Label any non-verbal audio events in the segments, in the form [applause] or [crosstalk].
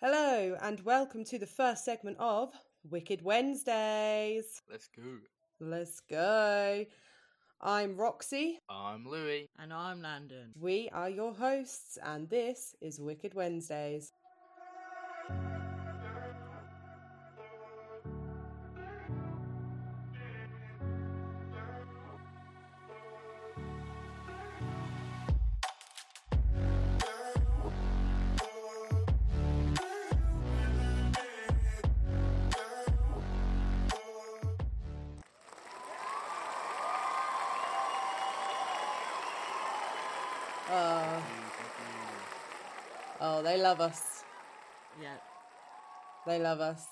Hello, and welcome to the first segment of Wicked Wednesdays. Let's go. Let's go. I'm Roxi. I'm Lewis. And I'm Landon. We are your hosts, and this is Wicked Wednesdays. They love us. Yeah. They love us.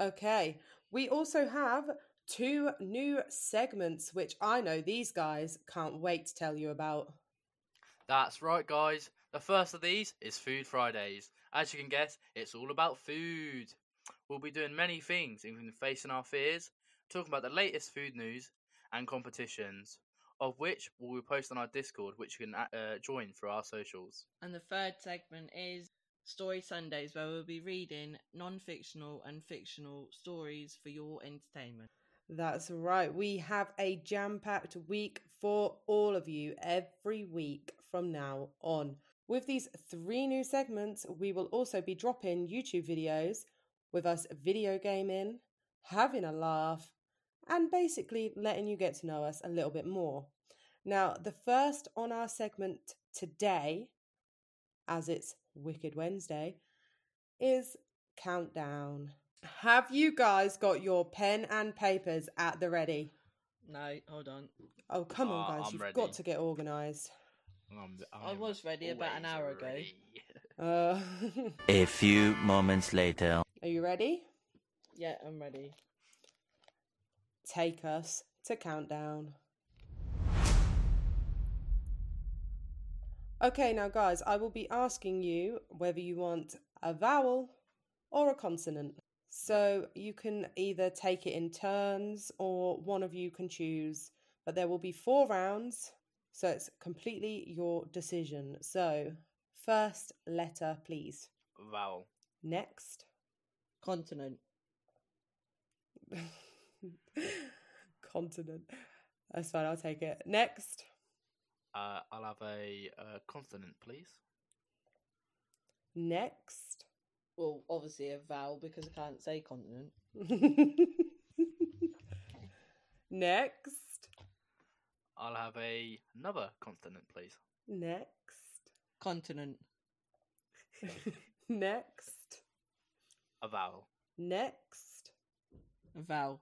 Okay. We also have two new segments, which I know these guys can't wait to tell you about. That's right, guys. The first of these is Food Fridays. As you can guess, it's all about food. We'll be doing many things, including facing our fears, talking about the latest food news and competitions, of which we'll post on our Discord, which you can uh, join through our socials. And the third segment is Story Sundays, where we'll be reading non fictional and fictional stories for your entertainment. That's right. We have a jam packed week for all of you every week from now on. With these three new segments, we will also be dropping YouTube videos with us video gaming, having a laugh, and basically letting you get to know us a little bit more. Now, the first on our segment today, as it's Wicked Wednesday, is Countdown. Have you guys got your pen and papers at the ready? No, hold on. Oh, come on, Ah, guys. I'm You've ready. got to get organised. I'm, I was ready about an always hour ago. [laughs] Uh, [laughs] A few moments later. are you ready? Yeah, I'm ready. Take us to Countdown. Okay, now, guys, I will be asking you whether you want a vowel or a consonant. So you can either take it in turns or one of you can choose. But there will be four rounds, so it's completely your decision. So, first letter, please. Vowel. Next. Continent. [laughs] [laughs] Continent. That's fine, I'll take it. Next. Uh, I'll have a uh, consonant, please. Next. Well, obviously a vowel because I can't say continent. [laughs] Next. I'll have a another consonant, please. Next. Continent. [laughs] Next. A vowel. Next. A vowel.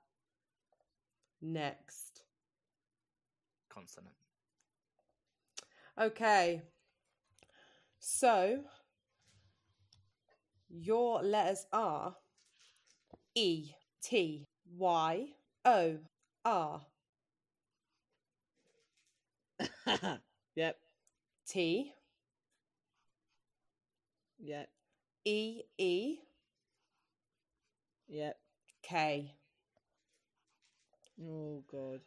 Next. Consonant. Okay. So your letters are E, T, Y, O, R, [coughs] yep. T, Yep. E, E, Yep. K. Oh god.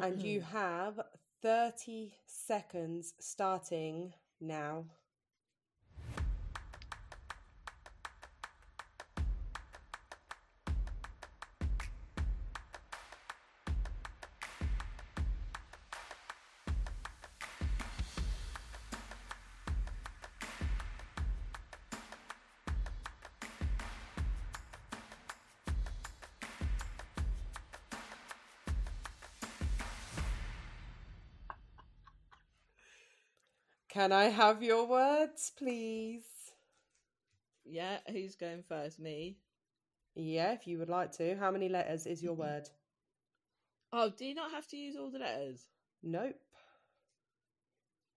And you hmm. have 30 seconds starting now. Can I have your words, please? Yeah, who's going first? Me. Yeah, if you would like to. How many letters is your word? Oh, do you not have to use all the letters? Nope.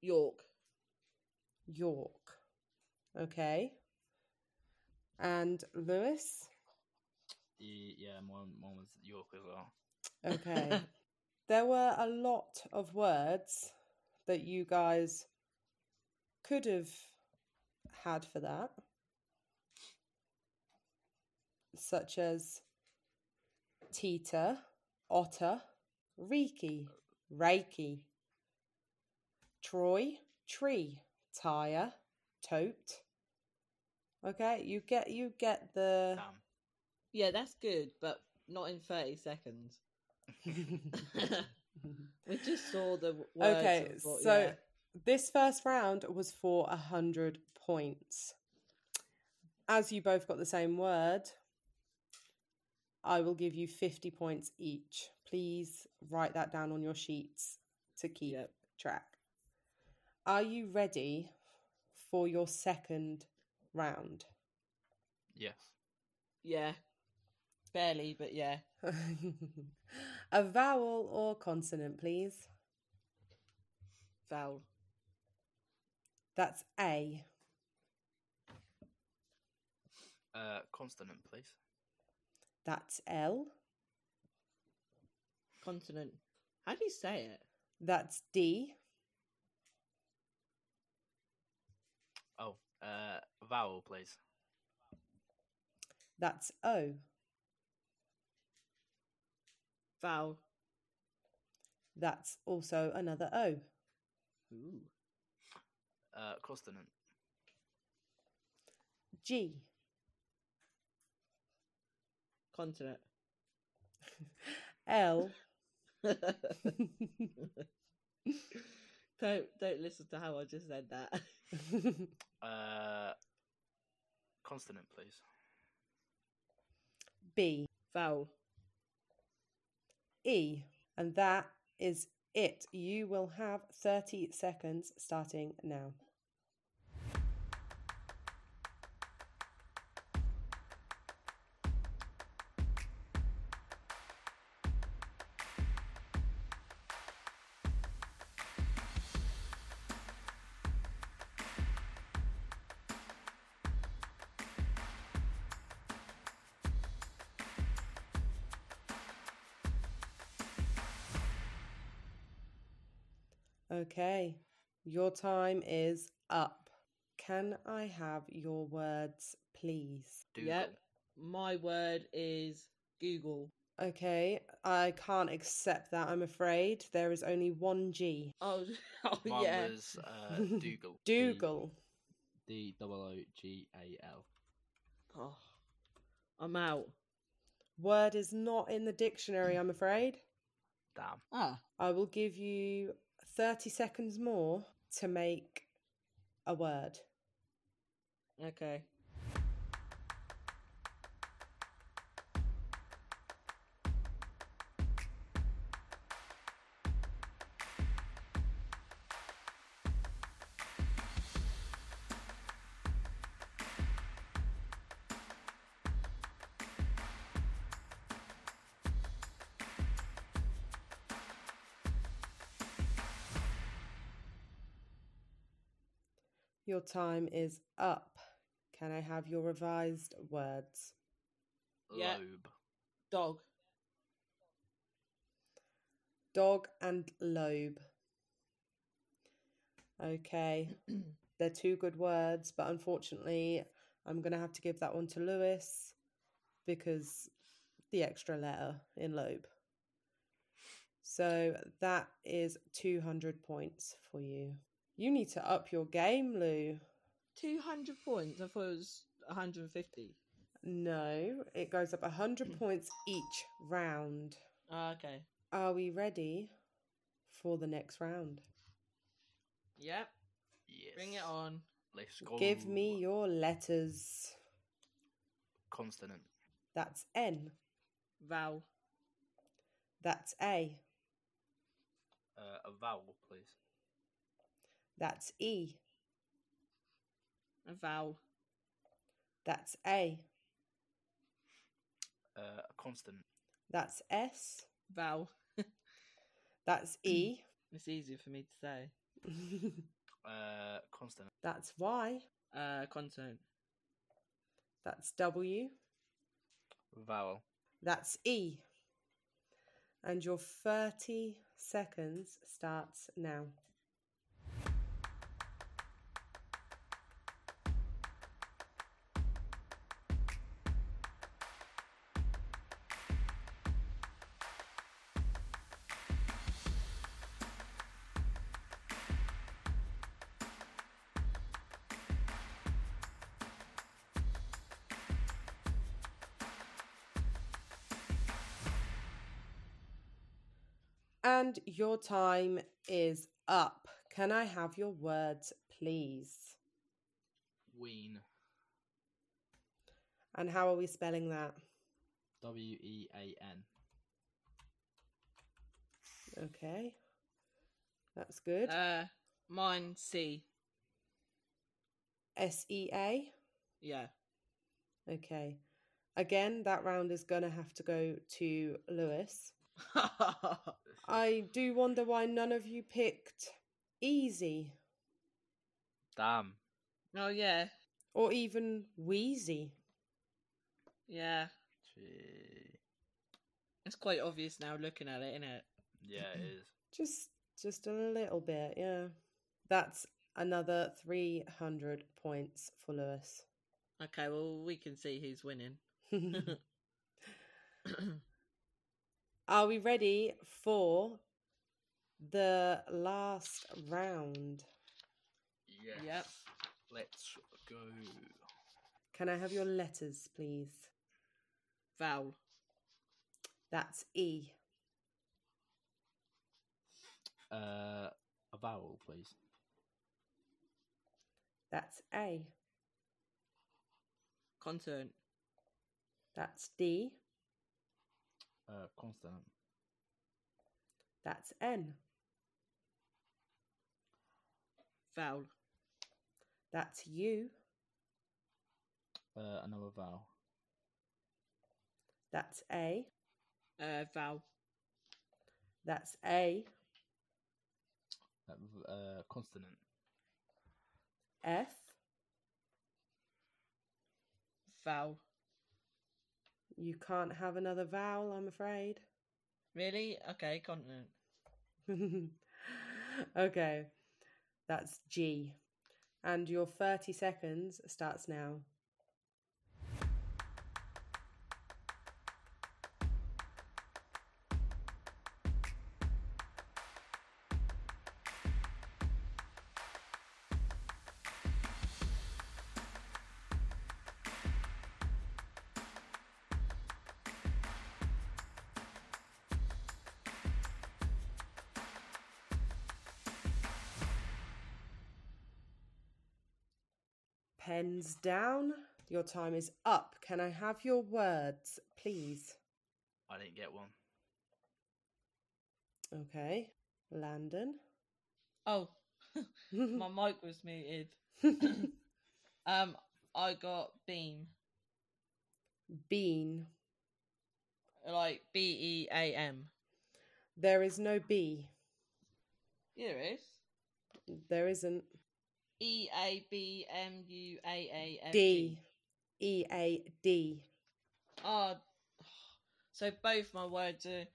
York. York. Okay. And Lewis? Yeah, mine, mine was York as well. Okay. [laughs] there were a lot of words that you guys could have had for that, such as Tita, Otter, Reiki, Reiki, Troy, Tree, Tire, Tote. Okay, you get you get the. Damn. Yeah, that's good, but not in 30 seconds. [laughs] [laughs] we just saw the words. okay, thought, so yeah. This first round was for a hundred points. As you both got the same word, I will give you fifty points each. Please write that down on your sheets to keep Yep. track. Are you ready for your second round? Yes. Yeah. Barely, but yeah. [laughs] a vowel or consonant, please. Vowel. That's A. Uh, consonant, please. That's L. Consonant. How do you say it? That's D. Oh, uh, vowel, please. That's O. Vowel. That's also another O. Ooh. Uh, consonant. G. Continent. L. [laughs] [laughs] don't don't listen to how I just said that. [laughs] Uh, consonant, please. B. Vowel. E. And that is it. You will have 30 seconds starting now. Your time is up. Can I have your words, please? Dougal. Yep. My word is Google. Okay, I can't accept that, I'm afraid. There is only one G. Oh, [laughs] oh Mine yeah. was uh, Dougal. [laughs] Dougal. D double O G A L. Oh, I'm out. Word is not in the dictionary, I'm afraid. Damn. Ah. I will give you 30 seconds more to make a word. Okay. Your time is up. Can I have your revised words? Yeah. Lobe. Dog. Dog and lobe. Okay, [clears throat] they're two good words, but unfortunately, I'm going to have to give that one to Lewis because the extra letter in lobe. So that is 200 points for you. You need to up your game, Lou. 200 points. I thought it was 150. No, it goes up 100 points each round. Ah, okay. Are we ready for the next round? Yep. Yes. Bring it on. Let's go. Give me your letters. consonant. That's N. Vowel. That's A. Uh, a vowel, please. That's E. A vowel. That's A. Uh, a consonant. That's S. Vowel. That's E. [clears throat] It's easier for me to say. [laughs] Uh, consonant. That's Y. Uh, consonant. That's W. Vowel. That's E. And your 30 seconds starts now. And your time is up. Can I have your words, please? Ween. And how are we spelling that? W E A N. Okay. That's good. uh, mine C. S E A. Yeah. Okay. Again, that round is going to have to go to Lewis. [laughs] I do wonder why none of you picked easy Damn. oh yeah. or even wheezy. Yeah. Gee. It's quite obvious now looking at it, isn't it? Yeah, it is. Just just a little bit, yeah. That's another 300 points for Lewis. Okay, well we can see who's winning. [laughs] [clears throat] Are we ready for the last round? Yes. Yep. Let's go. Can I have your letters, please? Vowel. That's E. Uh, a vowel, please. That's A. Consonant. That's D. Uh, consonant. That's N. Vowel. That's U. Uh, another vowel. That's A. Uh, vowel. That's A. Uh, uh, consonant. F. Vowel. You can't have another vowel, I'm afraid. Really? Okay, continent. [laughs] okay. That's G. And your 30 seconds starts now. Pens down. Your time is up. Can I have your words, please? I didn't get one. Okay. Landon. Oh, [laughs] my [laughs] mic was muted. [laughs] Um, I got beam. Bean. Like B E A M. There is no B. Yeah, there is. There isn't. E A B M U A A F D. E A D. Oh, so both my words are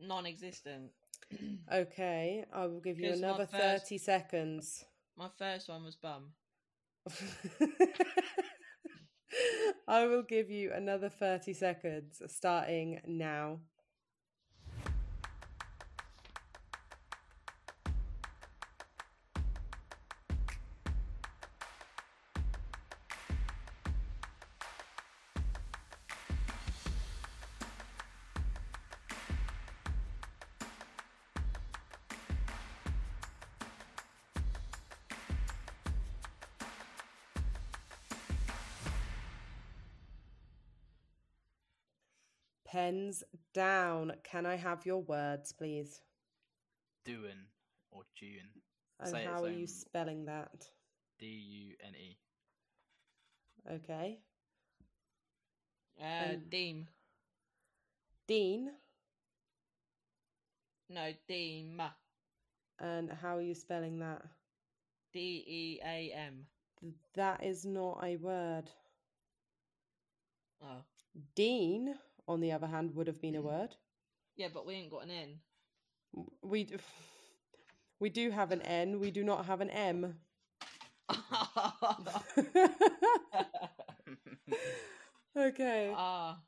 non-existent. [clears throat] Okay, I will give you another first- 30 seconds. My first one was bum. [laughs] I will give you another 30 seconds starting now. Pens down. Can I have your words, please? Doing or June. And Say how are you spelling that? D U N E. Okay. Uh, Um, Deem. Dean. No, Deem. And how are you spelling that? D E A M. That is not a word. Oh, Dean, on the other hand, would have been a word. yeah, but we ain't got an N. We d- we do have an N. We do not have an M. [laughs] okay. Ah.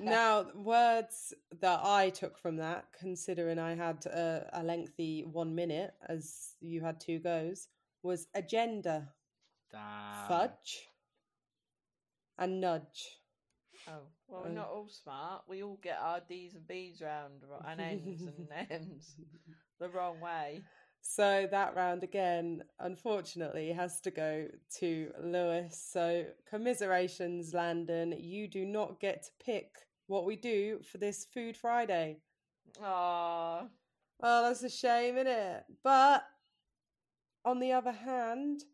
Now, words that I took from that, considering I had a, a lengthy one minute as you had two goes, was agenda, Damn. fudge, and nudge. Oh, well, we're Oh. not all smart. We all get our D's and B's round ro- and N's and [laughs] M's the wrong way. So that round again, unfortunately, has to go to Lewis. So commiserations, Landon. You do not get to pick what we do for this Food Friday. Aww. Oh, that's a shame, isn't it? But on the other hand,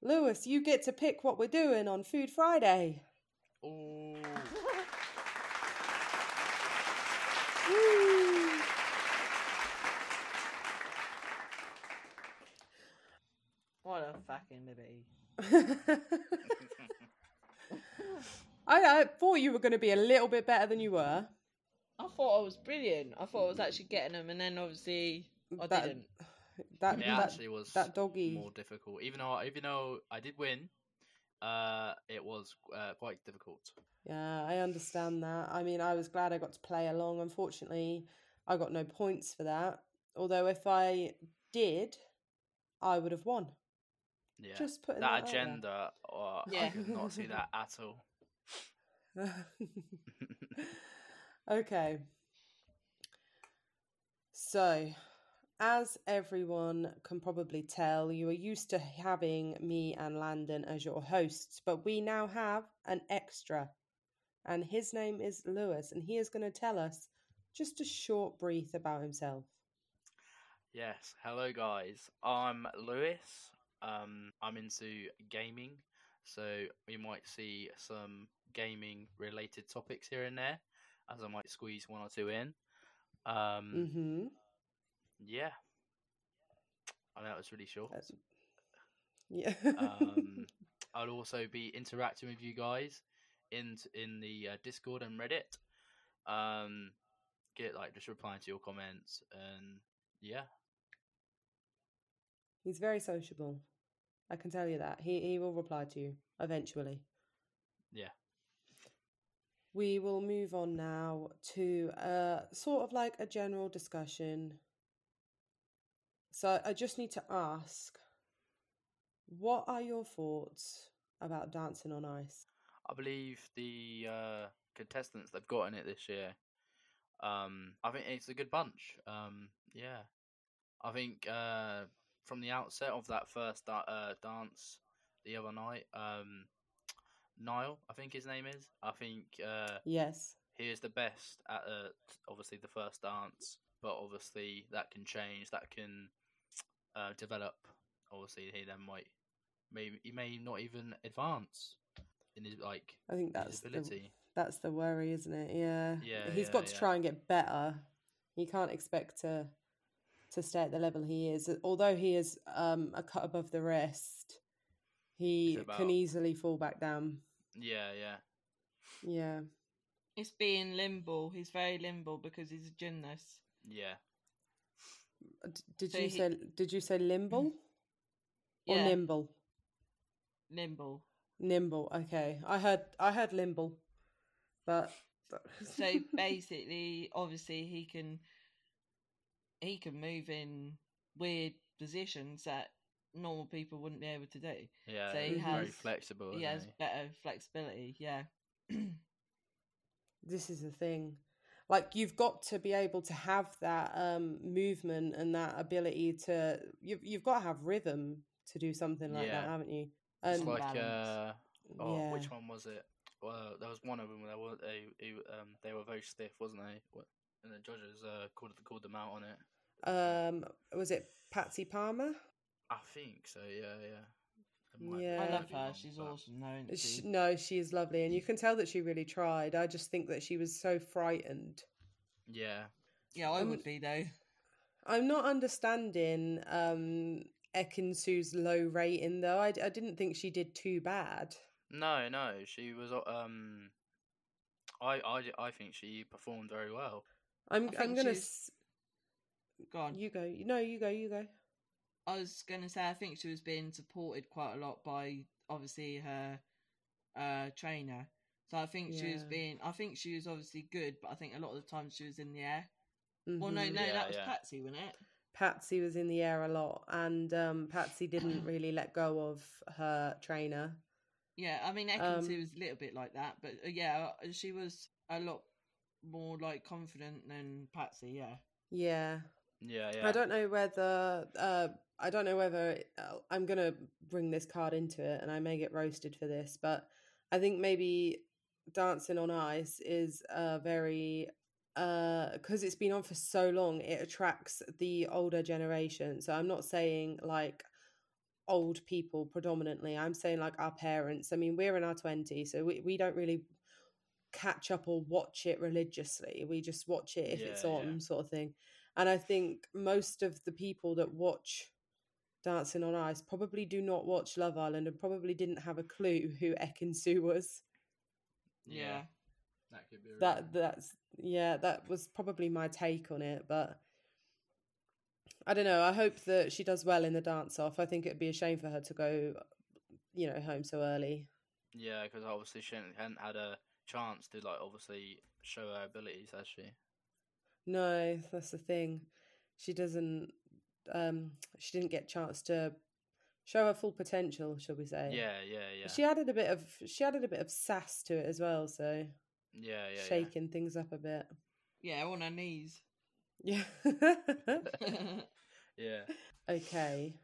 Lewis, you get to pick what we're doing on Food Friday. Ooh. Woo! What a fucking liberty. [laughs] I, I thought you were going to be a little bit better than you were. I thought I was brilliant. I thought I was actually getting them, and then obviously I That- didn't. That, It that, actually was that doggy. more difficult. Even though even though I did win, uh, it was uh, quite difficult. Yeah, I understand that. I mean, I was glad I got to play along. Unfortunately, I got no points for that. Although, if I did, I would have won. Yeah. Just putting that that agenda, oh, I could not see that at all. [laughs] [laughs] okay. So, as everyone can probably tell, you are used to having me and Landon as your hosts, but we now have an extra. And his name is Lewis, and he is going to tell us just a short brief about himself. Yes. Hello, guys. I'm Lewis. Um, I'm into gaming, so we might see some gaming related topics here and there, as I might squeeze one or two in. Um, Mm-hmm. Yeah. I know it was really short. [laughs] Yeah. um, [laughs] I'll also be interacting with you guys in in the uh, Discord and Reddit. Um, get like just replying to your comments and yeah, He's very sociable. I can tell you that. He he will reply to you eventually. yeah. We will move on now to uh, sort of like a general discussion. So I just need to ask what are your thoughts about dancing on ice? I believe the uh, contestants they've got in it this year. Um, I think it's a good bunch. Um, yeah, I think uh, from the outset of that first da- uh, dance the other night, um, Nile, I think his name is. I think uh, Yes. he is the best at uh, obviously the first dance, but obviously that can change. That can uh, develop. Obviously, he then might maybe he may not even advance in his like I think his that's the, ability. that's the worry, isn't it? Yeah. Yeah, He's yeah, got to yeah. try and get better. He can't expect to to stay at the level he is. Although he is um, a cut above the rest, he about- can easily fall back down. Yeah, yeah, Yeah. It's being limbo. He's very limbo because he's a gymnast. yeah. D- Did So you he- say did you say limble [clears throat] or Yeah. nimble? Limbo. Nimble. Okay, I heard I heard limble, but [laughs] So basically, obviously, he can he can move in weird positions that normal people wouldn't be able to do. Yeah, So he he's very has- flexible. he isn't has better flexibility. Yeah. [clears throat] this is the thing. Like you've got to be able to have that um, movement and that ability to you've you've got to have rhythm to do something like that, haven't you? It's And like uh, oh, yeah, which one was it? Well, there was one of them. They were they, they um they were very stiff, wasn't they? And the judges uh called called them out on it. um, was it Patsy Palmer? I think so. Yeah, yeah. It might be Yeah. I love really her. She's awesome, though, she? no, she is lovely, and you can tell that she really tried. I just think that she was so frightened. Yeah, Yeah, I Um, would be though. I'm not understanding um Ekin Su's low rating though. I, I didn't think she did too bad. no, no. She was uh, um. I, I, I think she performed very well. I'm I I'm gonna. she's- S- Go on. you go. No, you go. You go. I was going to say, I think she was being supported quite a lot by obviously her uh, trainer. So I think she was being, I think she was obviously good, but I think a lot of the time she was in the air. Well, no, Mhm. no, Yeah, that was yeah. Patsy, wasn't it? Patsy was in the air a lot, and um, Patsy didn't [coughs] really let go of her trainer. Yeah, I mean, Um, Ekin Su was a little bit like that, but uh, yeah, uh, she was a lot more like confident than Patsy. Yeah, Yeah. Yeah, yeah. I don't know whether uh, I don't know whether uh, I'm gonna bring this card into it, and I may get roasted for this, but I think maybe Dancing on Ice is a very because it's been on for so long, it attracts the older generation. So I'm not saying like old people predominantly. I'm saying like our parents. I mean, we're in our 20s, so we, we don't really catch up or watch it religiously. We just watch it if it's on, yeah. sort of thing. And I think most of the people that watch Dancing on Ice probably do not watch Love Island and probably didn't have a clue who Ekin Su was. yeah. That could be That reason. that's yeah, that was probably my take on it, but I don't know. I hope that she does well in the dance off. I think it'd be a shame for her to go, you know, home so early. Yeah, because obviously she hadn't hadn't had a chance to like obviously show her abilities, has she? No, that's the thing. She doesn't. Um, she didn't get a chance to show her full potential, shall we say? Yeah, yeah, yeah. She added a bit of she added a bit of sass to it as well, so yeah, yeah, yeah. shaking things up a bit. Yeah, on her knees. Yeah. [laughs] Yeah. okay.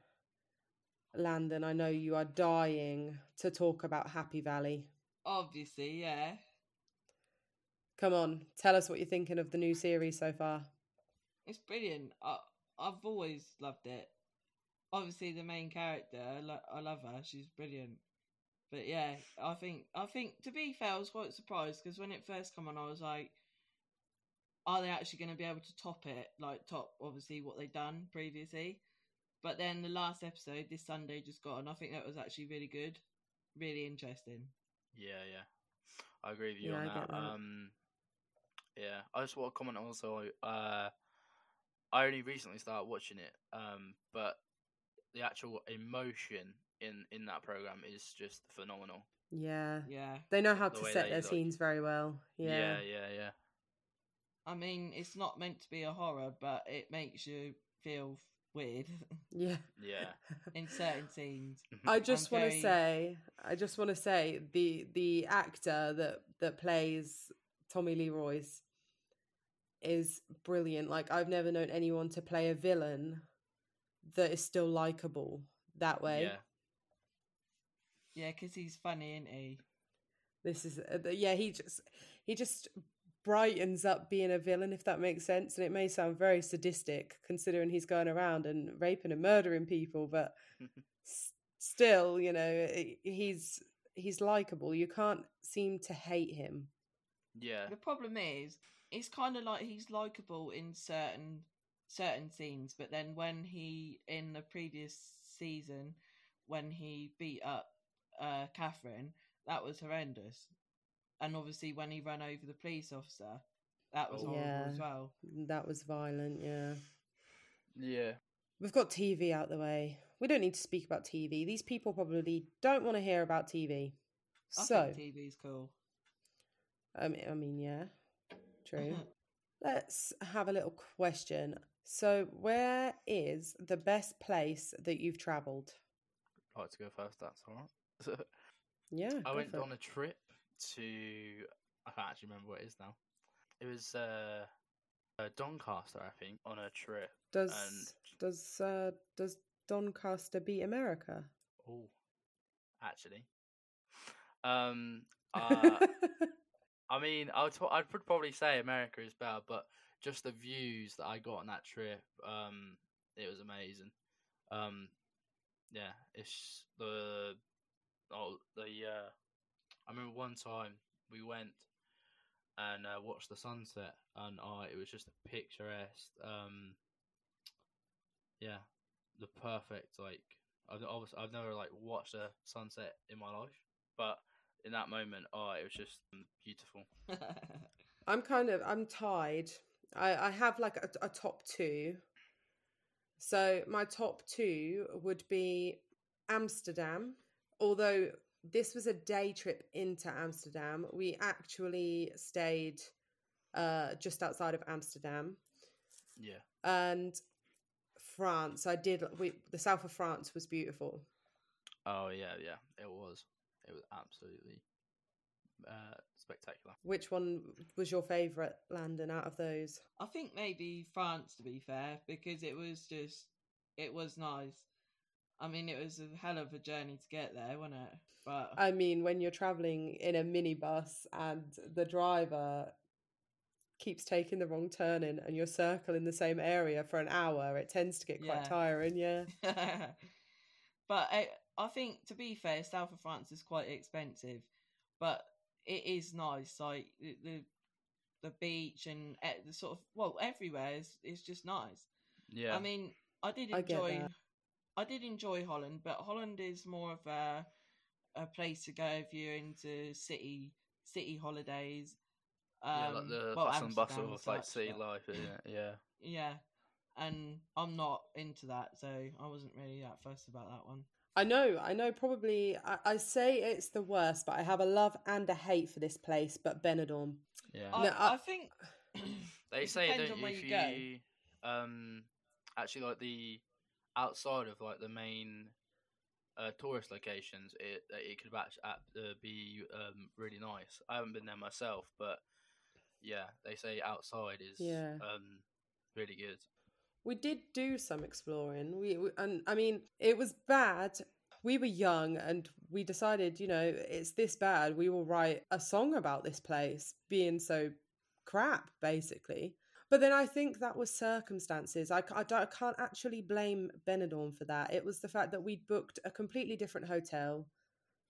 Landon, I know you are dying to talk about Happy Valley. Obviously, yeah. Come on, tell us what you're thinking of the new series so far. It's brilliant. I, I've always loved it. Obviously, the main character, I, lo- I love her. She's brilliant. But yeah, I think I think to be fair, I was quite surprised because when it first came on, I was like, "Are they actually going to be able to top it? Like top, obviously, what they've done previously." But then the last episode, this Sunday, just got on. I think that was actually really good, really interesting. Yeah, yeah. I agree with you Yeah, on I that. get that. Um yeah. I just want to comment also uh I only recently started watching it, um, but the actual emotion in in that program is just phenomenal. Yeah. Yeah, They know how The to set they, their like- scenes very well. Yeah. Yeah, yeah, yeah. I mean, it's not meant to be a horror, but it makes you feel weird [laughs] Yeah. Yeah. [laughs] in certain scenes. [laughs] I just want to very- say, I just want to say the the actor that that plays Tommy Lee Royce is brilliant. Like I've never known anyone to play a villain that is still likable that way. Yeah. Yeah, because he's funny, isn't he? This is uh, yeah. He just he just brightens up being a villain, if that makes sense. And it may sound very sadistic considering he's going around and raping and murdering people, but [laughs] s- still, you know, he's he's likable. You can't seem to hate him. Yeah. The problem is, it's kind of like he's likable in certain certain scenes, but then when he in the previous season, when he beat up uh, Catherine, that was horrendous. And obviously, when he ran over the police officer, that was Oh. horrible Yeah. as well. That was violent. Yeah, Yeah. we've got TV out the way. We don't need to speak about TV. These people probably don't want to hear about TV. I So, think TV's cool. I mean, I mean, yeah, true. Let's have a little question. So, where is the best place that you've travelled? I'd like to go first, that's alright. [laughs] Yeah, I went it. on a trip to I can't actually remember what it is now. It was uh, uh Doncaster, I think, on a trip. Does and- does uh, does Doncaster beat America? Oh, actually, um, [laughs] uh, I mean, I would t- I'd probably say America is better, but just the views that I got on that trip, um, it was amazing. Um, yeah, it's the oh the uh, I remember one time we went and uh, watched the sunset, and oh, it was just a picturesque. Um, yeah, the perfect like I've obviously I've never like watched a sunset in my life, but in that moment, oh, it was just um, beautiful. [laughs] I'm kind of I'm tied. I I have like a, a top two. So my top two would be Amsterdam. Although this was a day trip into Amsterdam, we actually stayed uh, just outside of Amsterdam Yeah, and France. I did. We, the south of France was beautiful. Oh yeah, yeah, it was. It was absolutely uh, spectacular. Which one was your favourite, Landon, out of those? I think maybe France to be fair, because it was just it was nice. I mean, it was a hell of a journey to get there, wasn't it? But I mean, when you're traveling in a minibus and the driver keeps taking the wrong turn in and you're circling the same area for an hour, it tends to get quite Yeah. tiring, yeah. [laughs] but I, I think to be fair, south of France is quite expensive, but it is nice. Like the the, the beach and eh, the sort of well everywhere is is just nice. Yeah, I mean, I did enjoy. that. I did enjoy Holland, but Holland is more of a a place to go if you're into city city holidays. yeah, Um, like the well, hustle and bustle of as like such, city life, isn't it? Yeah. Yeah, and I'm not into that, so I wasn't really that fussed about that one. I know, I know. Probably, I, I say it's the worst, but I have a love and a hate for this place. But Benidorm, Yeah. I, No, I- I think [clears throat] They say, depends don't you, if you go. you um actually like the outside of like the main uh, tourist locations, it it could actually uh, be um really nice. I haven't been there myself, but yeah, they say outside is Yeah. um really good. We did do some exploring. We, we and I mean, it was bad. We were young, and we decided, you know, it's this bad. We will write a song about this place being so crap, basically. But then I think that was circumstances. I, I, I can't actually blame Benidorm for that. It was the fact that we'd booked a completely different hotel,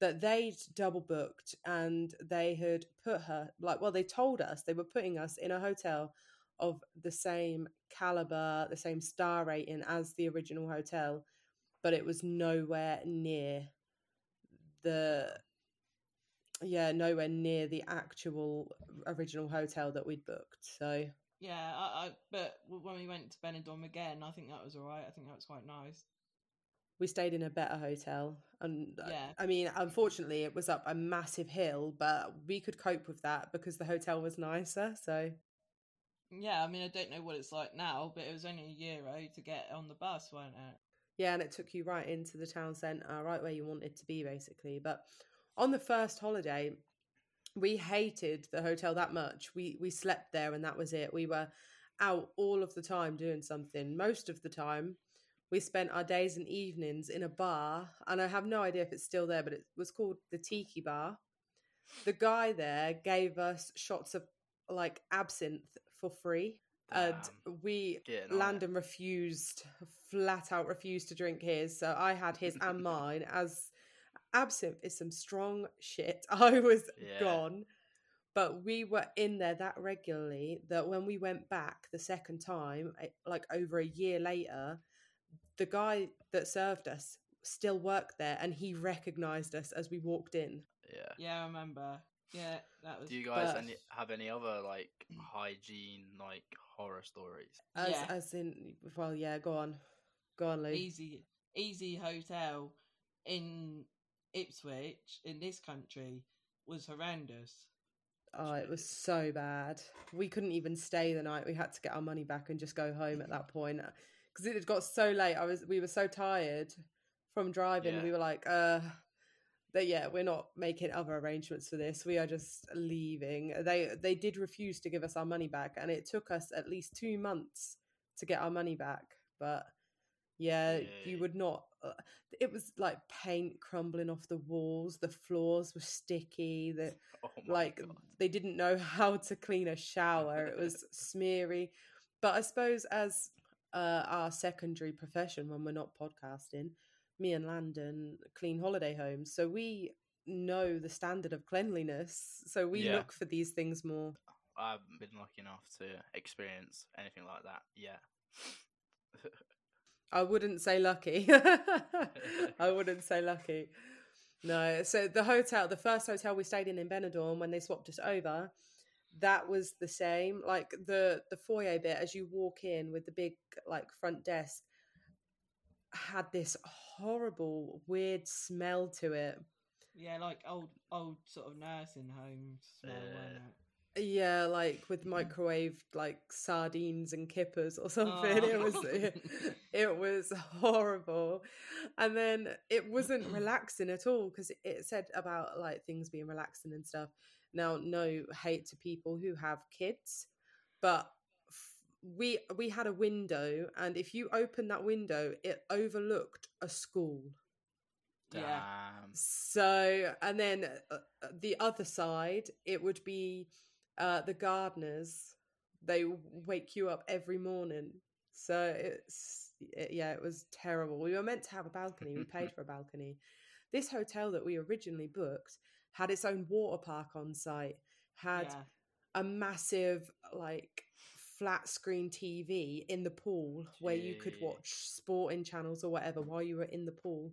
that they'd double booked, and they had put her, like, well, they told us they were putting us in a hotel of the same caliber, the same star rating as the original hotel, but it was nowhere near the yeah, nowhere near the actual original hotel that we'd booked. So yeah, I, I but when we went to Benidorm again, I think that was alright. I think that was quite nice. we stayed in a better hotel and uh, Yeah. i mean unfortunately it was up a massive hill but we could cope with that because the hotel was nicer so Yeah, I mean, I don't know what it's like now, but it was only a euro to get on the bus, wasn't it? yeah and it took you right into the town centre right where you wanted to be basically. But on the first holiday we hated the hotel that much. We we slept there and that was it. We were out all of the time doing something. Most of the time we spent our days and evenings in a bar and i have no idea if it's still there but it was called the tiki bar. The guy there gave us shots of like absinthe for free and we Getting on it. landon refused flat out refused to drink his so i had his [laughs] and mine as absinthe is some strong shit [laughs] i was Yeah. gone but we were in there that regularly that when we went back the second time eh, like over a year later the guy that served us still worked there and he recognized us as we walked in Yeah. Yeah, I remember. Yeah, that was. Do you guys any, have any other like hygiene like horror stories? as Yeah. as in well yeah go on go on Lou. easy easy hotel in Ipswich in this country was horrendous. oh it was so bad we couldn't even stay the night we had to get our money back and just go home at that point because it had got so late i was we were so tired from driving Yeah. we were like uh that yeah we're not making other arrangements for this. We are just leaving. They they did refuse to give us our money back and it took us at least two months to get our money back. But yeah you would not uh, it was like paint crumbling off the walls. The floors were sticky. The [laughs] Oh like God. they didn't know how to clean a shower. It was [laughs] smeary. But i suppose as uh, our secondary profession when we're not podcasting me and landon clean holiday homes so we know the standard of cleanliness so we Yeah. look for these things more I haven't been lucky enough to experience anything like that yet. i wouldn't say lucky [laughs] i wouldn't say lucky no so the hotel the first hotel we stayed in in benidorm when they swapped us over that was the same like the the foyer bit as you walk in with the big like front desk had this horrible weird smell to it Yeah, like old old sort of nursing home smell, Uh, it? Yeah, like with microwave like sardines and kippers or something. It was Oh. it, it was horrible. And then it wasn't [laughs] relaxing at all because it said about like things being relaxing and stuff. Now, no hate to people who have kids, but f- we we had a window and if you opened that window, it overlooked a school. Damn. Yeah. So, and then uh, uh, the other side, it would be uh, the gardeners. They wake you up every morning. So it's, it, yeah, it was terrible. We were meant to have a balcony. We paid for a balcony. This hotel that we originally booked had its own water park on site, had Yeah. a massive, like, flat screen TV in the pool where you could watch sporting channels or whatever while you were in the pool.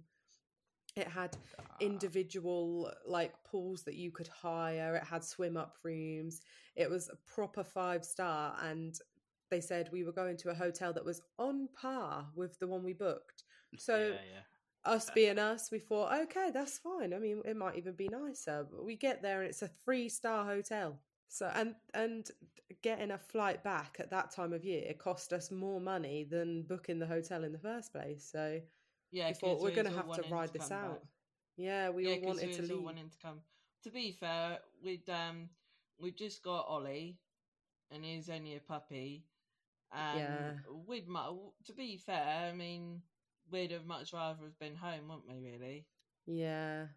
It had ah. individual like pools that you could hire. It had swim up rooms. It was a proper five star, and they said we were going to a hotel that was on par with the one we booked. Mm, so yeah, yeah. us being us, we thought, okay, that's fine. I mean, it might even be nicer. But we get there and it's a three star hotel. So and and getting a flight back at that time of year cost us more money than booking the hotel in the first place. So Yeah, we thought we're going to have to ride this out. back. Yeah, we yeah, all wanted we to leave. wanting to come. To be fair, we'd um we just got Ollie, and he's only a puppy. And Yeah. we'd mu- to be fair, I mean, we'd have much rather have been home, wouldn't we? Really? Yeah.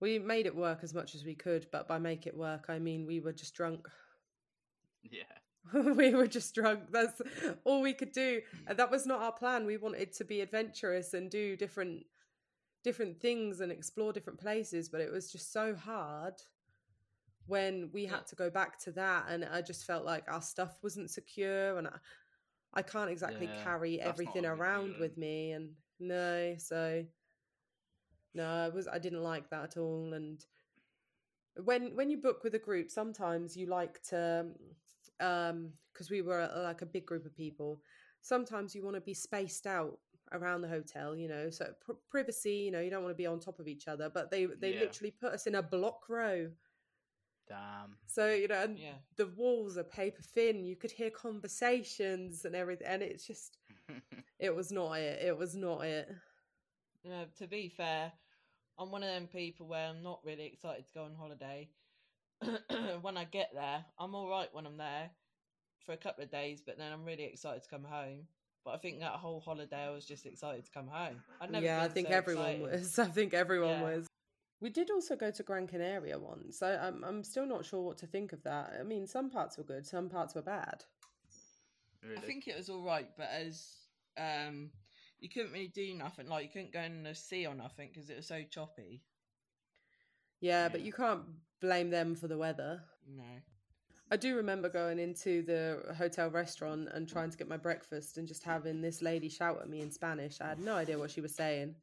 We made it work as much as we could, but by make it work, I mean we were just drunk. [laughs] Yeah. we were just drunk. That's all we could do. And that was not our plan. We wanted to be adventurous and do different different things and explore different places, but it was just so hard when we had to go back to that and I just felt like our stuff wasn't secure and I, I can't exactly Yeah, carry everything around with me and no, so no, I was I didn't like that at all and when when you book with a group sometimes you like to um because we were uh, like a big group of people sometimes you want to be spaced out around the hotel you know so pr- privacy you know you don't want to be on top of each other but they they Yeah. literally put us in a block row Damn. so you know and Yeah. the walls are paper thin you could hear conversations and everything and it's just [laughs] it was not it it was not it You know, to be fair, I'm one of them people where I'm not really excited to go on holiday. [clears throat] when I get there, I'm all right when I'm there for a couple of days, but then I'm really excited to come home. But I think that whole holiday, I was just excited to come home. I'd never yeah i think so everyone excited. was [laughs] i think everyone Yeah. was we did also go to gran canaria once so I'm, I'm still not sure what to think of that i mean some parts were good some parts were bad really? I think it was all right, but as um, you couldn't really do nothing. Like you couldn't go in the sea or nothing because it was so choppy. yeah but you can't blame them for the weather No. I do remember going into the hotel restaurant and trying to get my breakfast and just having this lady shout at me in Spanish. I had no idea what she was saying.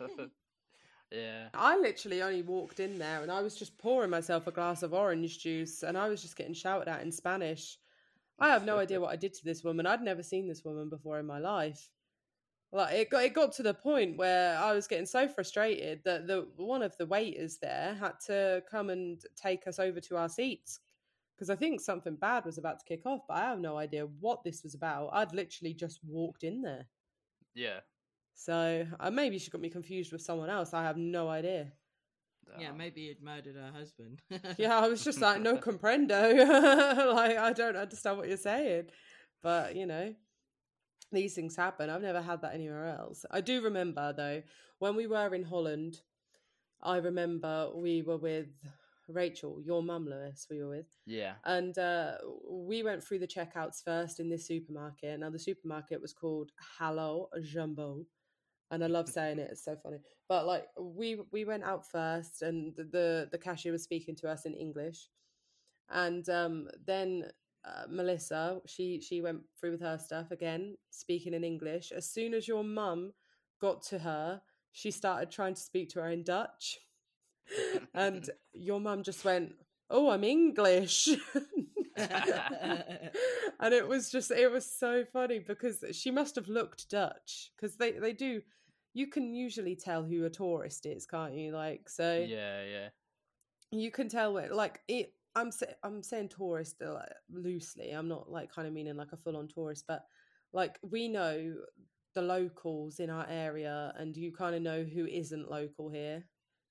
[laughs] yeah. I literally only walked in there and I was just pouring myself a glass of orange juice and I was just getting shouted at in Spanish. I have no idea what I did to this woman. I'd never seen this woman before in my life. Like it got it got to the point where I was getting so frustrated that the one of the waiters there had to come and take us over to our seats because I think something bad was about to kick off, but I have no idea what this was about. I'd literally just walked in there. Yeah. So uh, maybe she got me confused with someone else. I have no idea. Yeah, maybe he'd murdered her husband. [laughs] Yeah, I was just like, no [laughs] comprendo. [laughs] like, I don't understand what you're saying. But, you know, these things happen. I've never had that anywhere else. I do remember, though, when we were in Holland, I remember we were with Rachel, your mum, Lewis, we were with. Yeah. And uh, we went through the checkouts first in this supermarket. Now, the supermarket was called Hallo Jumbo. And I love [laughs] saying it; it's so funny. But like, we we went out first, and the the, the cashier was speaking to us in English, and um, then uh, Melissa, she she went through with her stuff again, speaking in English. As soon as your mum got to her, she started trying to speak to her in Dutch, [laughs] and your mum just went, "Oh, I'm English." [laughs] and it was just it was so funny because she must have looked Dutch because they they do you can usually tell who a tourist is can't you like so Yeah, yeah. you can tell it like it I'm I'm saying tourist like, loosely. I'm not like kind of meaning like a full on tourist, but like we know the locals in our area, and you kind of know who isn't local here.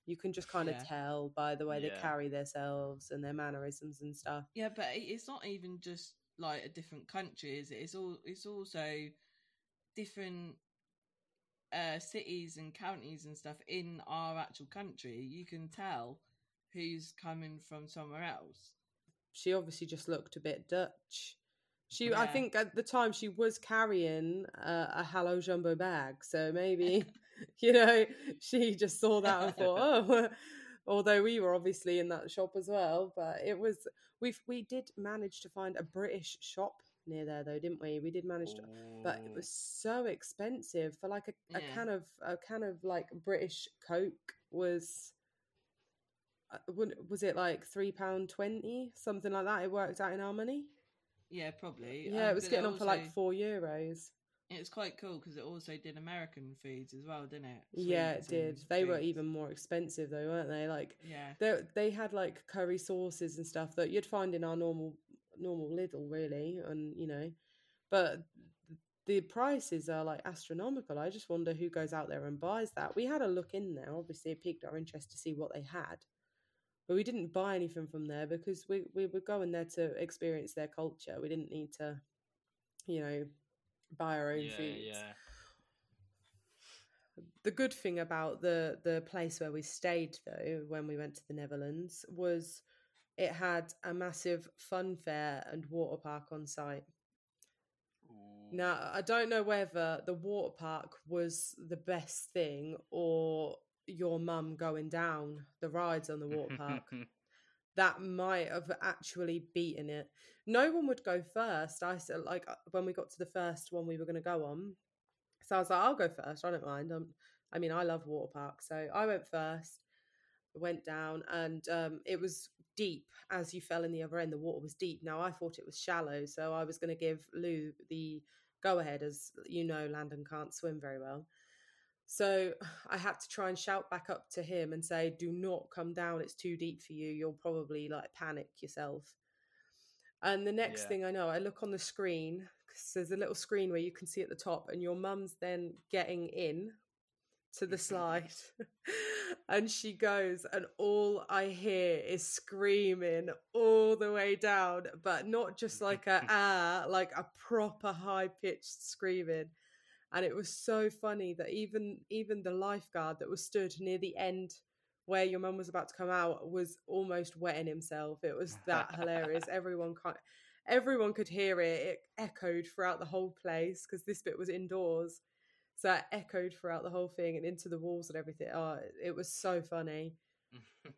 You can just kind of Yeah. tell by the way they carry themselves and their mannerisms and stuff. Yeah, but it's not even just like a different country, is it? It's all it's also different uh cities and counties and stuff in our actual country. You can tell who's coming from somewhere else. She obviously just looked a bit Dutch. She, I think at the time she was carrying uh, a Hello Jumbo bag, so maybe [laughs] [laughs] you know she just saw that and thought, [laughs] oh. Although we were obviously in that shop as well, but it was we we did manage to find a British shop near there though, didn't we? We did manage to, but it was so expensive for like a, a Yeah. can of a can of like British Coke was. Uh, Was it like three pound twenty, something like that? It worked out in our money. Yeah, probably. Yeah, Um, it was getting on for like four euros. It's quite cool because it also did American foods as well, didn't it? Yeah, it did. They were even more expensive though, weren't they? Like Yeah, they they had like curry sauces and stuff that you'd find in our normal normal Lidl, really, and you know, but the prices are like astronomical. I just wonder who goes out there and buys that. We had a look in there. Obviously, it piqued our interest to see what they had, but we didn't buy anything from there because we we were going there to experience their culture. We didn't need to, you know, buy our own yeah, foods yeah. the good thing about the the place where we stayed though when we went to the Netherlands was it had a massive fun fair and water park on site. Ooh. Now I don't know whether the water park was the best thing or your mum going down the rides on the water park. [laughs] that might have actually beaten it. No one would go first. I said, like, uh, when we got to the first one we were going to go on. So I was like, I'll go first. I don't mind. Um, I mean, I love water parks. So I went first, went down, and um, it was deep as you fell in the other end. The water was deep. Now, I thought it was shallow. So I was going to give Lou the go ahead, as you know, Landon can't swim very well. So [sighs] I had to try and shout back up to him and say, "Do not come down. It's too deep for you. You'll probably like panic yourself." And the next Yeah. thing I know, I look on the screen 'cause there's a little screen where you can see at the top, and your mum's then getting in to the slide, [laughs] and she goes, and all I hear is screaming all the way down, but not just like a [laughs] ah, like a proper high pitched screaming and it was so funny that even even the lifeguard that was stood near the end where your mum was about to come out was almost wetting himself. It was that hilarious. [laughs] Everyone ki- everyone could hear it. It echoed throughout the whole place because this bit was indoors. So it echoed throughout the whole thing and into the walls and everything. Oh it was so funny. [laughs]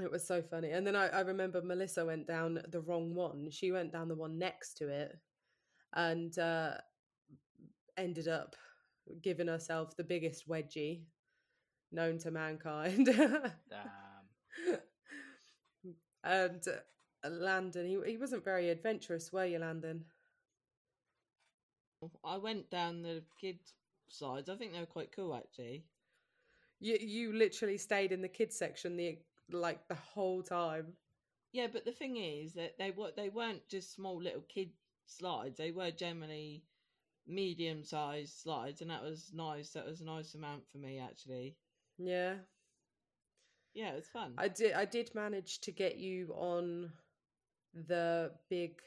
It was so funny. And then I, I remember Melissa went down the wrong one. She went down the one next to it. And uh, ended up giving herself the biggest wedgie known to mankind. [laughs] Damn. and uh, Landon, he, he wasn't very adventurous, were you, Landon? I went down the kids' sides. I think they were quite cool actually. You you literally stayed in the kids section the like the whole time. Yeah, but the thing is that they were they weren't just small little kid slides. They were generally medium sized slides, and that was nice. That was a nice amount for me actually. Yeah. Yeah, it was fun. I did I did manage to get you on the big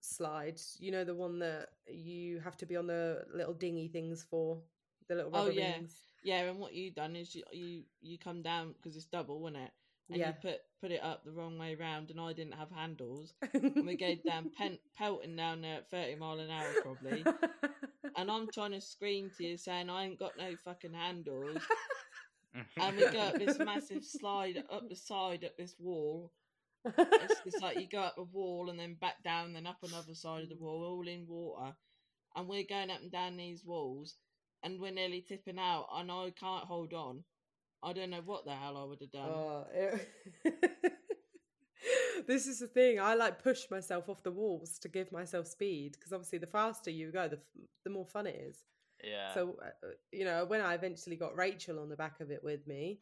slide. You know the one that you have to be on the little dingy things for, the little Oh, yeah. rings. Yeah, and what you done is you you, you come down because it's double, wasn't it? And Yeah. you put put it up the wrong way round, and I didn't have handles, and we go down [laughs] pen, pelting down there at thirty mile an hour probably. and I'm trying to scream to you saying I ain't got no fucking handles, and we go up this massive slide up the side up this wall. It's, it's like you go up a wall and then back down, then up another side of the wall, all in water, and we're going up and down these walls, and we're nearly tipping out, and I can't hold on. I don't know what the hell I would have done. Oh, it- [laughs] this is the thing. I like push myself off the walls to give myself speed because obviously the faster you go, the f- the more fun it is. yeah. So uh, you know, when I eventually got Rachel on the back of it with me,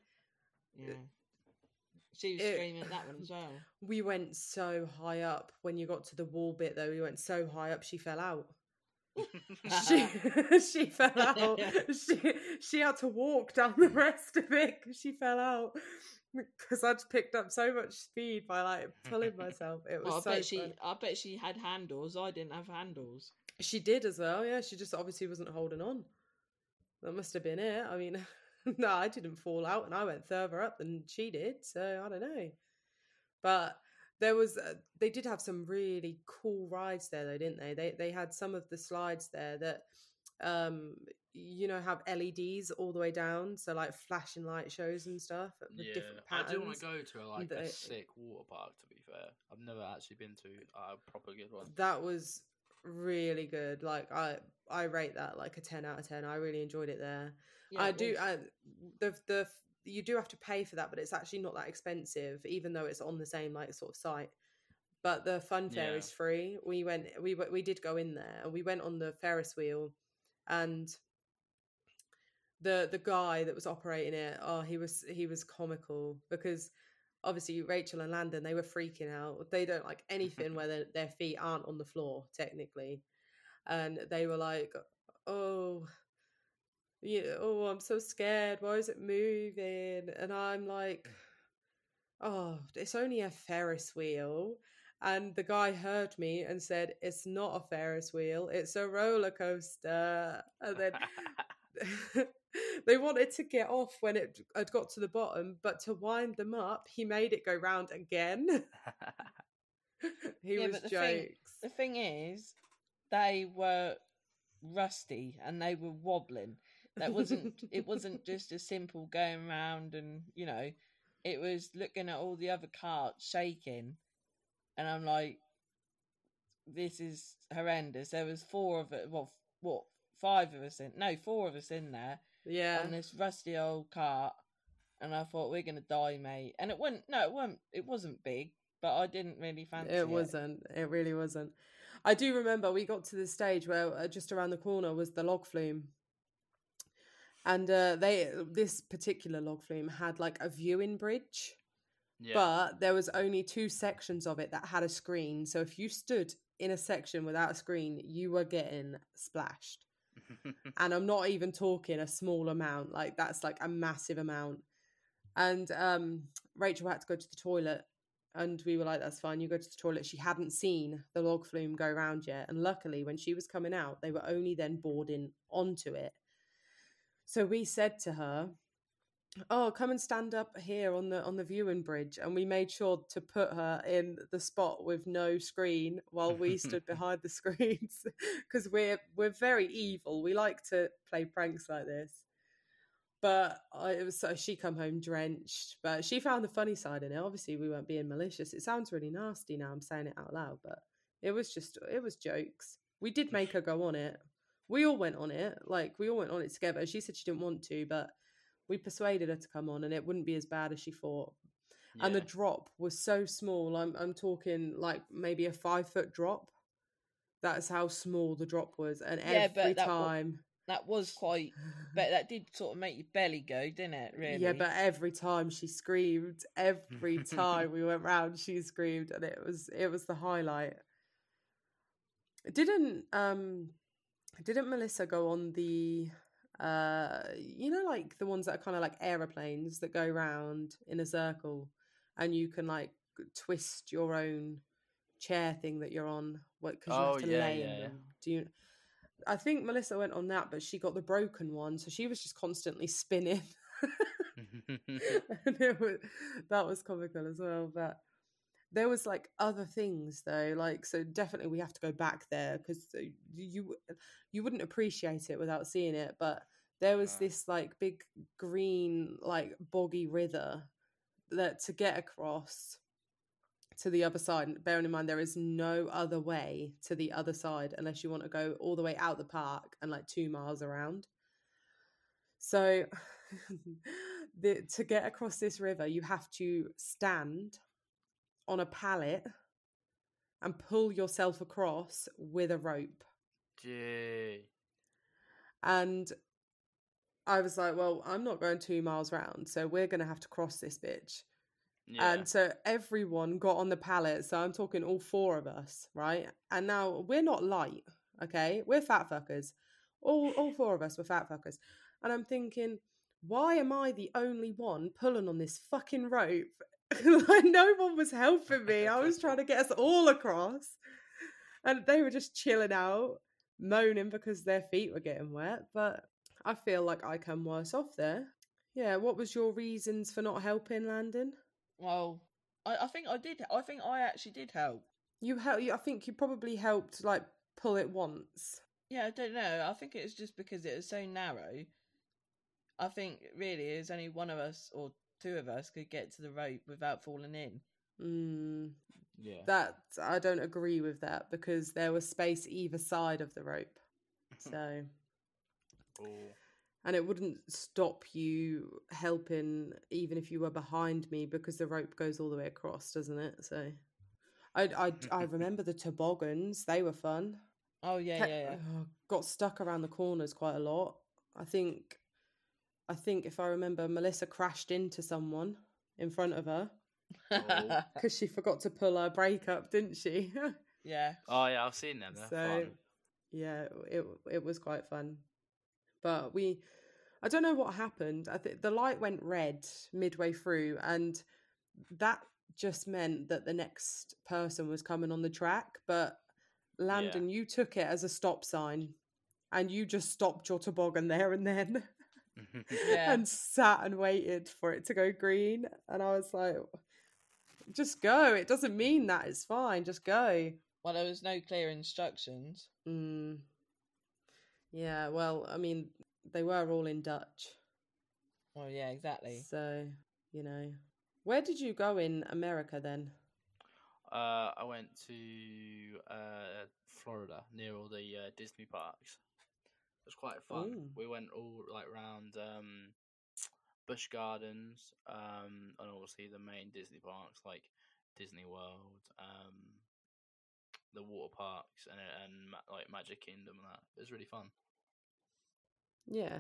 yeah, She was It- screaming at that one as well. [laughs] We went so high up. When you got to the wall bit, though, we went so high up, she fell out. She [laughs] she fell out. [laughs] She she had to walk down the rest of it 'cause she fell out because I'd picked up so much speed by like pulling [laughs] myself. It was Well, I so bet she, fun. I bet she had handles. I didn't have handles. She did as well. Yeah, she just obviously wasn't holding on. That must have been it. I mean, no, I didn't fall out, and I went further up than she did. So I don't know. But there was, uh, they did have some really cool rides there, though, didn't they? They they had some of the slides there that, um, you know, have LEDs all the way down, so like flashing light shows and stuff with yeah, different I patterns. do want to go to a, like a sick water park. To be fair, I've never actually been to a proper good one. that was really good. Like I I rate that like a ten out of ten. I really enjoyed it there. Yeah, I it do. was. I, the the you do have to pay for that, but it's actually not that expensive, even though it's on the same like sort of site. But the fun fair Yeah. is free. We went. We we did go in there, and we went on the Ferris wheel, and the the guy that was operating it. Oh, he was he was comical because obviously Rachel and Landon they were freaking out. They don't like anything where [laughs] their, their feet aren't on the floor technically, and they were like, "Oh, yeah, oh, I'm so scared. Why is it moving?" And I'm like, mm. "Oh, it's only a Ferris wheel." And the guy heard me and said, "It's not a Ferris wheel. It's a roller coaster." And then [laughs] [laughs] they wanted to get off when it had got to the bottom, but to wind them up, he made it go round again. [laughs] he Yeah, was the jokes. thing- The thing is, they were rusty and they were wobbling. That wasn't. [laughs] it wasn't just a simple going round and you know, it was looking at all the other carts shaking, and I'm like, this is horrendous. There was four of it. Well, what? Five of us in? No, four of us in there yeah. on this rusty old cart, and I thought we're gonna die, mate. And it wasn't. No, it wasn't. It wasn't big, but I didn't really fancy it. It wasn't. It really wasn't. I do remember we got to the stage where uh, just around the corner was the log flume, and uh, they this particular log flume had like a viewing bridge, yeah. but there was only two sections of it that had a screen. So if you stood in a section without a screen, you were getting splashed. [laughs] and I'm not even talking a small amount. Like that's like a massive amount. And um, Rachel had to go to the toilet, and we were like, "That's fine. You go to the toilet." She hadn't seen the log flume go round yet, and luckily, when she was coming out, they were only then boarding onto it. So we said to her, "Oh, come and stand up here on the on the viewing bridge," and we made sure to put her in the spot with no screen while we stood [laughs] behind the screens [laughs] because we're we're very evil. We like to play pranks like this. But I, it was so she come home drenched, but she found the funny side in it. Obviously, we weren't being malicious. It sounds really nasty now. I'm saying it out loud, but it was just it was jokes. We did make her go on it. We all went on it. Like we all went on it together. She said she didn't want to, but we persuaded her to come on, and it wouldn't be as bad as she thought. And the drop was so small. I'm I'm talking like maybe a five foot drop. That's how small the drop was, and Yeah, every that time. That was quite, but that did sort of make your belly go, didn't it? Really? Yeah, but every time she screamed, every time [laughs] we went round, she screamed, and it was it was the highlight. It didn't um, didn't Melissa go on the uh, you know, like the ones that are kind of like aeroplanes that go round in a circle, and you can like twist your own chair thing that you're on, what because you Oh, have to yeah, lay in yeah. Do you? I think Melissa went on that, but she got the broken one, so she was just constantly spinning. [laughs] [laughs] and it was, that was comical as well. But there was like other things though, like so definitely we have to go back there because uh, you you wouldn't appreciate it without seeing it. But there was this like big green like boggy river that to get across to the other side. Bearing in mind there is no other way to the other side unless you want to go all the way out the park and like two miles around. So [laughs] the, to get across this river, you have to stand on a pallet and pull yourself across with a rope. Gee. And I was like, well, I'm not going two miles round, so we're going to have to cross this bitch. Yeah. And so everyone got on the pallet. So I'm talking all four of us, right? And now we're not light, okay? We're fat fuckers. All all four of us were fat fuckers. And I'm thinking, why am I the only one pulling on this fucking rope? [laughs] like no one was helping me. I was trying to get us all across. And they were just chilling out, moaning because their feet were getting wet. But I feel like I come worse off there. Yeah, what was your reasons for not helping Landon? Well, I, I think I did. I think I actually did help. You help. I think you probably helped like pull it once. Yeah, I don't know. I think it was just because it was so narrow. I think really it was only one of us or two of us could get to the rope without falling in. Mm, Yeah. that I don't agree with that because there was space either side of the rope. [laughs] So, and it wouldn't stop you helping even if you were behind me because the rope goes all the way across, doesn't it? So, I I [laughs] I remember the toboggans; they were fun. Oh yeah, Ke- yeah, yeah. uh, got stuck around the corners quite a lot. I think, I think if I remember, Melissa crashed into someone in front of her Oh. [laughs] because she forgot to pull her brake up, didn't she? [laughs] yeah. Oh yeah, I've seen them. They're so, fun. yeah, it it was quite fun. But we, I don't know what happened. I think the light went red midway through, and that just meant that the next person was coming on the track. But Landon, you took it as a stop sign, and you just stopped your toboggan there and then. [laughs] Yeah. and sat and waited for it to go green. And I was like, just go. It doesn't mean that. It's fine. Just go. Well, there was no clear instructions. Mm. Yeah, well, I mean, they were all in Dutch. Well, yeah, exactly. So, you know. Where did you go in America then? Uh, I went to uh, Florida near all the uh, Disney parks. It was quite fun. Ooh. We went all like round um, Busch Gardens, um, and obviously the main Disney parks like Disney World, um, the water parks, and and like Magic Kingdom and that. It was really fun. Yeah,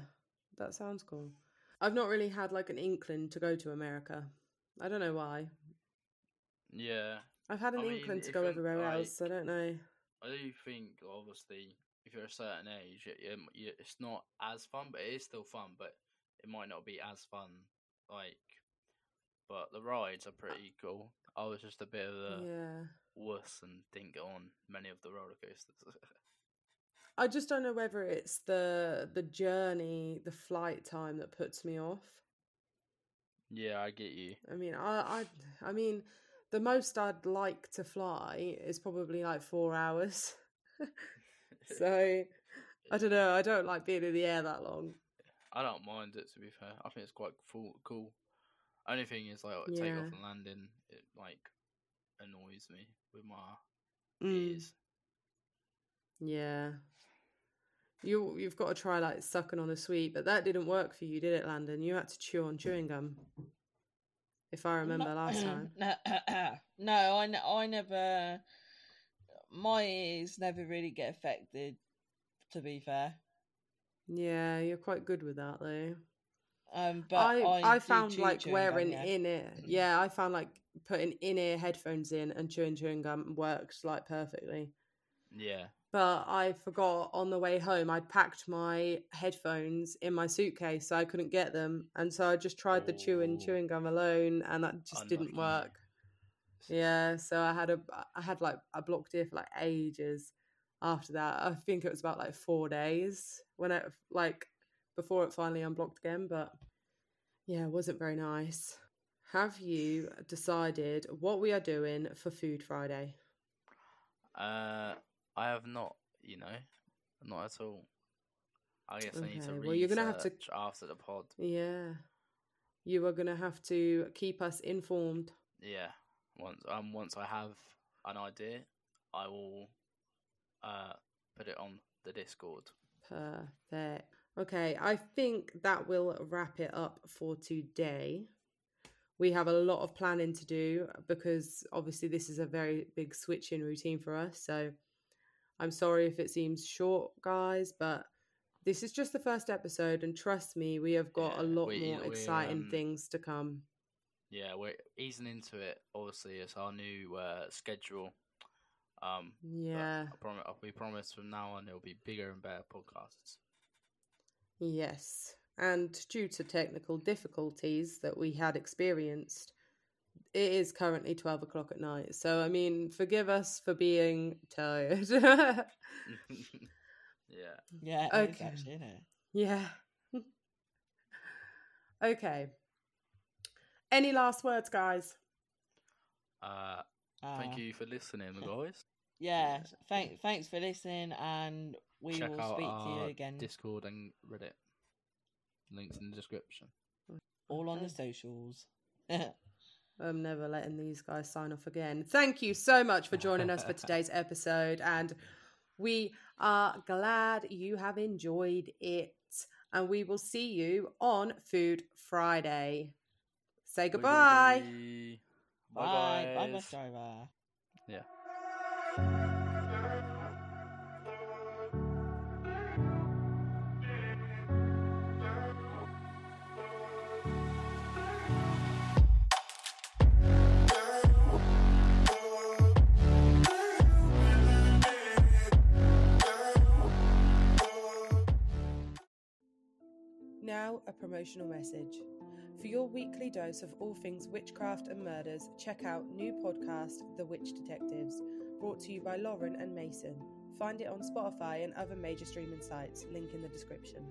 that sounds cool. I've not really had like an inkling to go to America. I don't know why. Yeah, I've had an I mean, inkling to go everywhere else. I don't know. I do think obviously if you're a certain age, it, it, it's not as fun, but it is still fun. But it might not be as fun, like. But the rides are pretty cool. I was just a bit of a Yeah. wuss and didn't go on many of the roller coasters. [laughs] I just don't know whether it's the the journey, the flight time that puts me off. yeah, I get you. I mean, I, I, I mean, the most I'd like to fly is probably like four hours. [laughs] so, I don't know. I don't like being in the air that long. I don't mind it to be fair. I think it's quite full, cool. Only thing is like take Yeah. off and landing, it like annoys me with my Mm, ears. yeah. You you've got to try like sucking on a sweet, but that didn't work for you, did it, Landon? You had to chew on chewing gum. If I remember No- last time. no, [clears throat] no, I, I never. My ears never really get affected. To be fair, Yeah, you're quite good with that though. um, but I I, I, found like chewing gum, wearing yeah. in ear. Yeah, I found like putting in ear headphones in and chewing chewing gum works like perfectly. Yeah, But I forgot on the way home I'd packed my headphones in my suitcase so I couldn't get them, and so I just tried the chewing chewing gum alone, and that just didn't work. Yeah, so I had a I had like a blocked ear for like ages. After that, I think it was about like four days when it like before it finally unblocked again. But yeah, it wasn't very nice. Have you decided what we are doing for Food Friday? Uh, I have not, you know, not at all. I guess I need to well, you're gonna have to- after the pod. Yeah, you are gonna have to keep us informed. Yeah, once um once I have an idea, I will uh put it on the Discord. Perfect. Okay, I think that will wrap it up for today. We have a lot of planning to do because obviously this is a very big switch in routine for us. So I'm sorry if it seems short, guys, but this is just the first episode, and trust me, we have got a lot we- more we, exciting um, things to come. Yeah, we're easing into it. Obviously, it's our new uh, schedule. Um, Yeah. I promise, we promise from now on it'll be bigger and better podcasts. Yes. And due to technical difficulties that we had experienced, it is currently 12 o'clock at night. So, I mean, forgive us for being tired. [laughs] [laughs] yeah. Yeah, it is Okay. actually, isn't it? yeah. [laughs] okay. Any last words, guys? Uh, Uh, thank you for listening, [laughs] guys. Yeah, thank, thanks for listening, and we Check will out speak to our you again. Discord and Reddit. Links in the description. all on the socials. [laughs] I'm never letting these guys sign off again. Thank you so much for joining us for [laughs] today's episode. And we are glad you have enjoyed it. And we will see you on Food Friday. Say goodbye. Bye, Bye, bye, guys. bus driver. Yeah. Now, a promotional message. For your weekly dose of all things witchcraft and murders, check out new podcast, The Witch Detectives, brought to you by Lauren and Mason. Find it on Spotify and other major streaming sites, link in the description.